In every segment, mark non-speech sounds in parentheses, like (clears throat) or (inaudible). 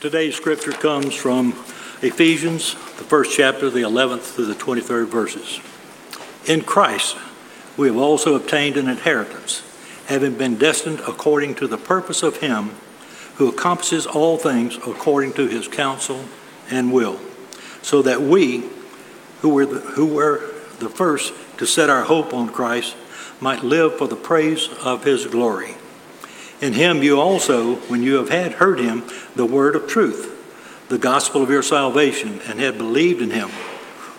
Today's scripture comes from Ephesians, the first chapter, the 11th to the 23rd verses. In Christ, we have also obtained an inheritance, having been destined according to the purpose of Him who accomplishes all things according to His counsel and will, so that we, who were the, who were the first to set our hope on Christ, might live for the praise of His glory. In him you also, when you have had heard him, the word of truth, the gospel of your salvation, and had believed in him,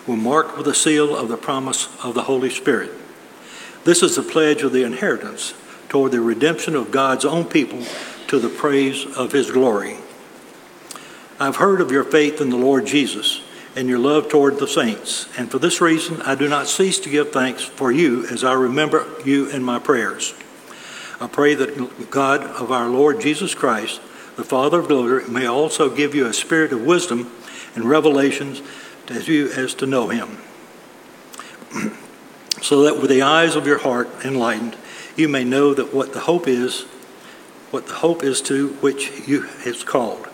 were marked with the seal of the promise of the Holy Spirit. This is the pledge of the inheritance toward the redemption of God's own people to the praise of his glory. I've heard of your faith in the Lord Jesus and your love toward the saints, and for this reason I do not cease to give thanks for you as I remember you in my prayers. I pray that God of our Lord Jesus Christ, the Father of glory, may also give you a spirit of wisdom and revelations as you as to know him. (clears throat) so that with the eyes of your heart enlightened, you may know that what the hope is, what the hope is to which you is called,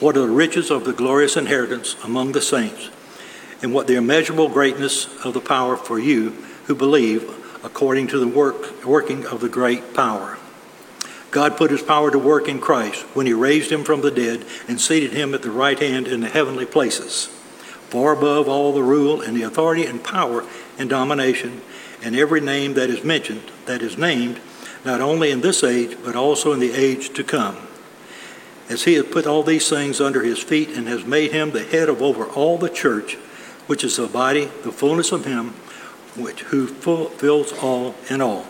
what are the riches of the glorious inheritance among the saints, and what the immeasurable greatness of the power for you who believe according to the work, working of the great power. God put his power to work in Christ when he raised him from the dead and seated him at the right hand in the heavenly places, far above all the rule and the authority and power and domination and every name that is mentioned, that is named, not only in this age, but also in the age to come. As he has put all these things under his feet and has made him the head of over all the church, which is the body, the fullness of him which, who fulfills all in all.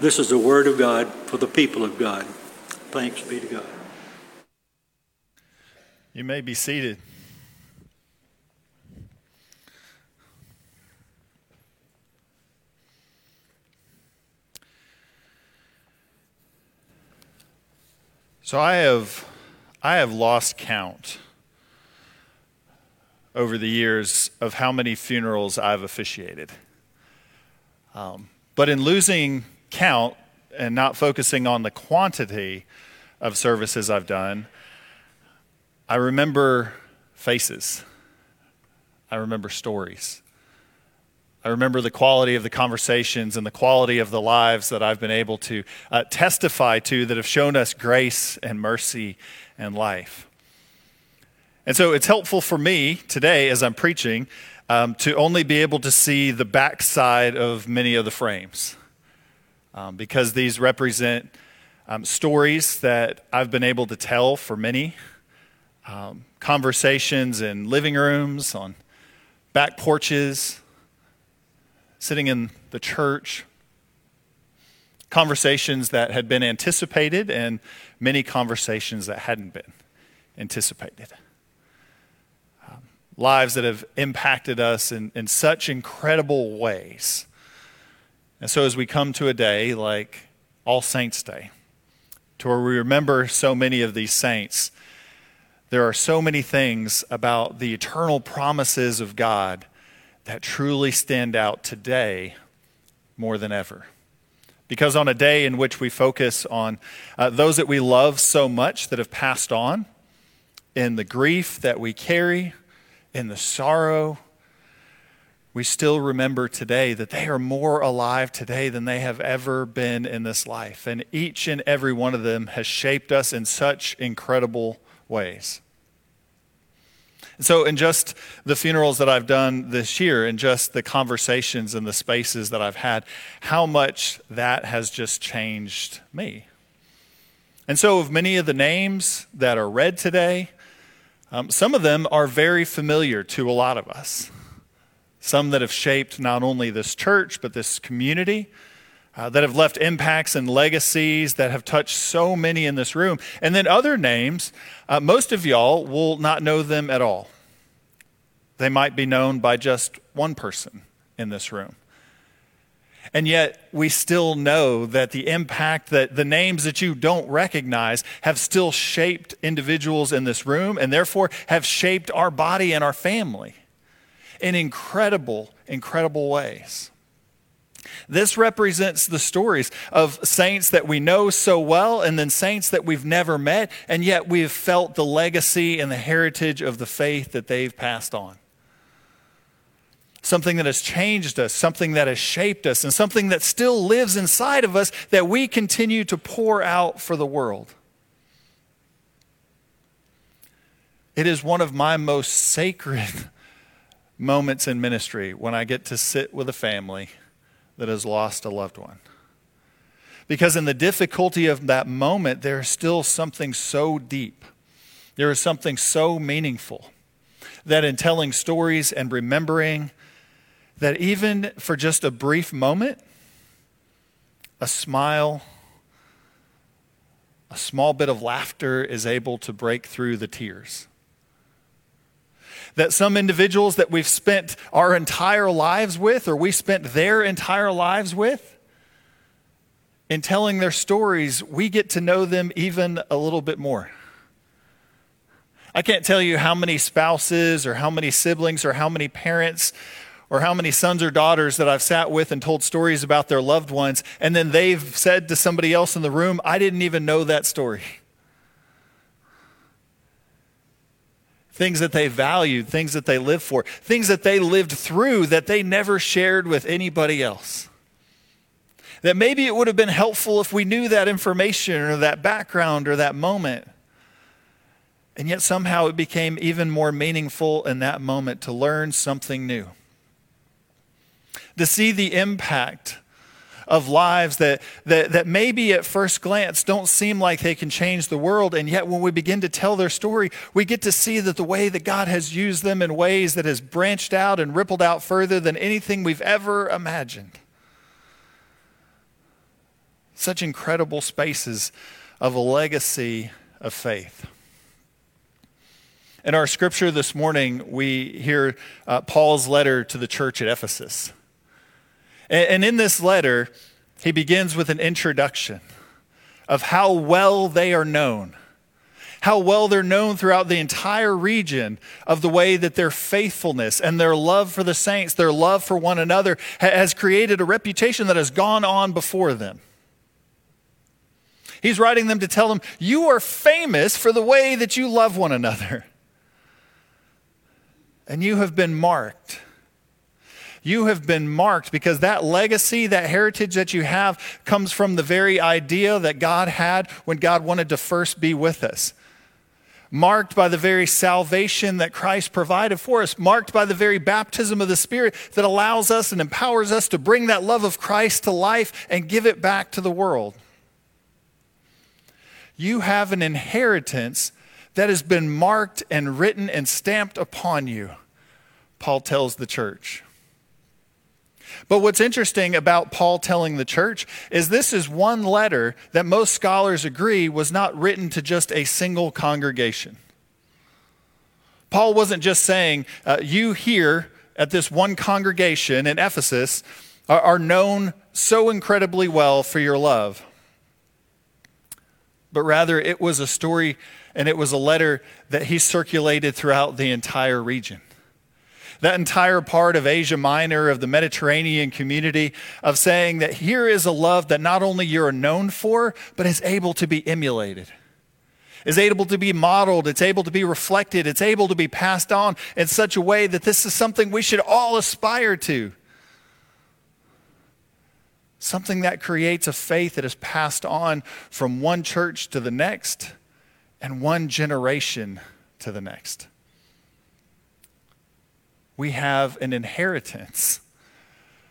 This is the word of God for the people of God. Thanks be to God. You may be seated. So I have I have lost count over the years of how many funerals I've officiated. Um, but in losing count and not focusing on the quantity of services I've done, I remember faces. I remember stories. I remember the quality of the conversations and the quality of the lives that I've been able to uh, testify to that have shown us grace and mercy and life. And so it's helpful for me today as I'm preaching um, to only be able to see the backside of many of the frames um, because these represent um, stories that I've been able to tell for many um, conversations in living rooms, on back porches, sitting in the church, conversations that had been anticipated, and many conversations that hadn't been anticipated lives that have impacted us in, in such incredible ways. And so, as we come to a day like All Saints' Day, to where we remember so many of these saints, there are so many things about the eternal promises of God that truly stand out today more than ever. Because on a day in which we focus on uh, those that we love so much that have passed on, in the grief that we carry, in the sorrow, we still remember today that they are more alive today than they have ever been in this life. And each and every one of them has shaped us in such incredible ways. So, in just the funerals that I've done this year, and just the conversations and the spaces that I've had, how much that has just changed me. And so, of many of the names that are read today, um, some of them are very familiar to a lot of us. Some that have shaped not only this church, but this community, uh, that have left impacts and legacies that have touched so many in this room. And then other names, uh, most of y'all will not know them at all. They might be known by just one person in this room. And yet, we still know that the impact that the names that you don't recognize have still shaped individuals in this room and therefore have shaped our body and our family in incredible, incredible ways. This represents the stories of saints that we know so well and then saints that we've never met, and yet we've felt the legacy and the heritage of the faith that they've passed on. Something that has changed us, something that has shaped us, and something that still lives inside of us that we continue to pour out for the world. It is one of my most sacred (laughs) moments in ministry when I get to sit with a family that has lost a loved one. Because in the difficulty of that moment, there is still something so deep. There is something so meaningful that in telling stories and remembering, that even for just a brief moment, a smile, a small bit of laughter is able to break through the tears that some individuals that we've spent our entire lives with, or we spent their entire lives with, in telling their stories, we get to know them even a little bit more. I can't tell you how many spouses or how many siblings or how many parents or how many sons or daughters that I've sat with and told stories about their loved ones, and then they've said to somebody else in the room, I didn't even know that story. things that they valued, things that they lived for, things that they lived through that they never shared with anybody else. That maybe it would have been helpful if we knew that information or that background or that moment. And yet somehow it became even more meaningful in that moment to learn something new. To see the impact of lives that, that, that maybe at first glance don't seem like they can change the world. And yet, when we begin to tell their story, we get to see that the way that God has used them in ways that has branched out and rippled out further than anything we've ever imagined. Such incredible spaces of a legacy of faith. In our scripture this morning, we hear uh, Paul's letter to the church at Ephesus. And in this letter, he begins with an introduction of how well they are known, how well they're known throughout the entire region of the way that their faithfulness and their love for the saints, their love for one another, has created a reputation that has gone on before them. He's writing them to tell them, You are famous for the way that you love one another. And you have been marked you have been marked because that legacy, that heritage that you have, comes from the very idea that God had when God wanted to first be with us. Marked by the very salvation that Christ provided for us, marked by the very baptism of the Spirit that allows us and empowers us to bring that love of Christ to life and give it back to the world. You have an inheritance that has been marked and written and stamped upon you, Paul tells the church. But what's interesting about Paul telling the church is this is one letter that most scholars agree was not written to just a single congregation. Paul wasn't just saying, uh, you here at this one congregation in Ephesus are, are known so incredibly well for your love. But rather, it was a story and it was a letter that he circulated throughout the entire region that entire part of Asia Minor, of the Mediterranean community, of saying that here is a love that not only you're known for, but is able to be emulated, is able to be modeled, it's able to be reflected, it's able to be passed on in such a way that this is something we should all aspire to. Something that creates a faith that is passed on from one church to the next and one generation to the next we have an inheritance.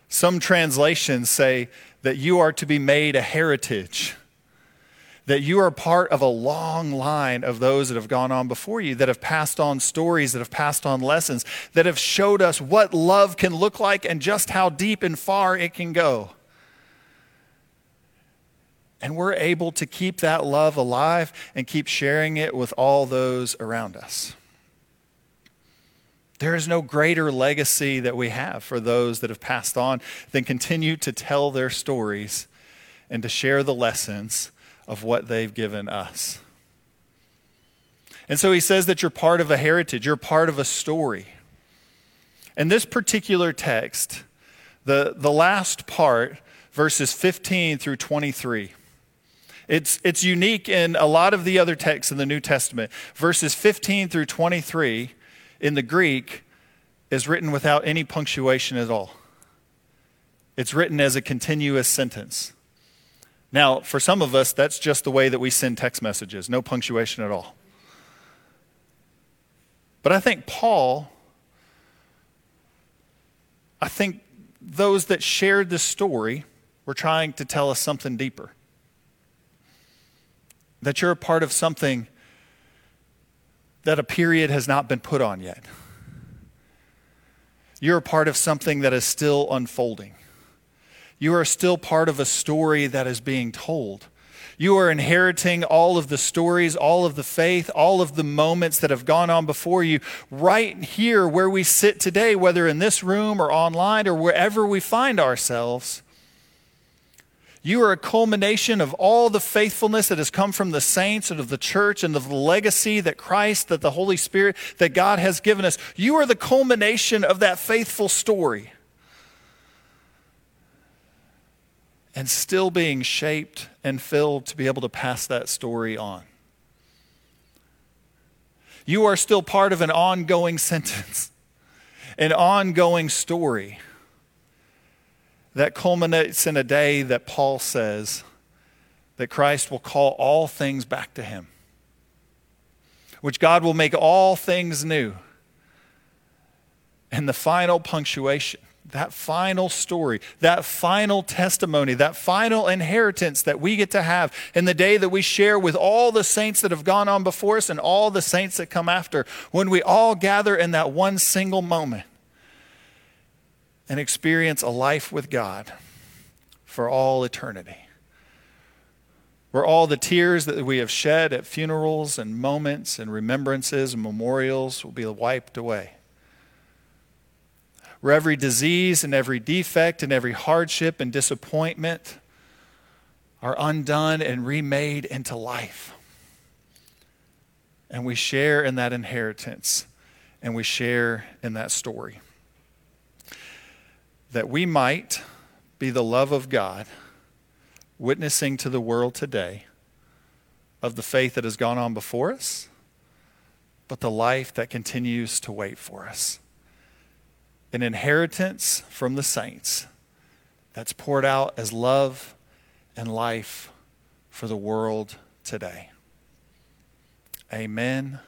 Some translations say that you are to be made a heritage, that you are part of a long line of those that have gone on before you, that have passed on stories, that have passed on lessons, that have showed us what love can look like and just how deep and far it can go. And we're able to keep that love alive and keep sharing it with all those around us. There is no greater legacy that we have for those that have passed on than continue to tell their stories and to share the lessons of what they've given us. And so he says that you're part of a heritage, you're part of a story. And this particular text The, the last part, verses 15 through 23. It's, it's unique in a lot of the other texts in the New Testament. Verses 15 through 23 in the Greek is written without any punctuation at all. It's written as a continuous sentence. Now, for some of us, that's just the way that we send text messages, no punctuation at all. But I think Paul, I think those that shared the story were trying to tell us something deeper. That you're a part of something that a period has not been put on yet. You're a part of something that is still unfolding. You are still part of a story that is being told. You are inheriting all of the stories, all of the faith, all of the moments that have gone on before you right here where we sit today, whether in this room or online or wherever we find ourselves. You are a culmination of all the faithfulness that has come from the saints and of the church and of the legacy that Christ, that the Holy Spirit, that God has given us. You are the culmination of that faithful story. And still being shaped and filled to be able to pass that story on. You are still part of an ongoing (laughs) sentence, an ongoing story that culminates in a day that Paul says that Christ will call all things back to him, which God will make all things new. And the final punctuation, that final story, that final testimony, that final inheritance that we get to have in the day that we share with all the saints that have gone on before us and all the saints that come after, when we all gather in that one single moment and experience a life with God for all eternity. Where all the tears that we have shed at funerals and moments and remembrances and memorials will be wiped away. Where every disease and every defect and every hardship and disappointment are undone and remade into life. And we share in that inheritance and we share in that story that we might be the love of God, witnessing to the world today of the faith that has gone on before us, but the life that continues to wait for us. An inheritance from the saints that's poured out as love and life for the world today. Amen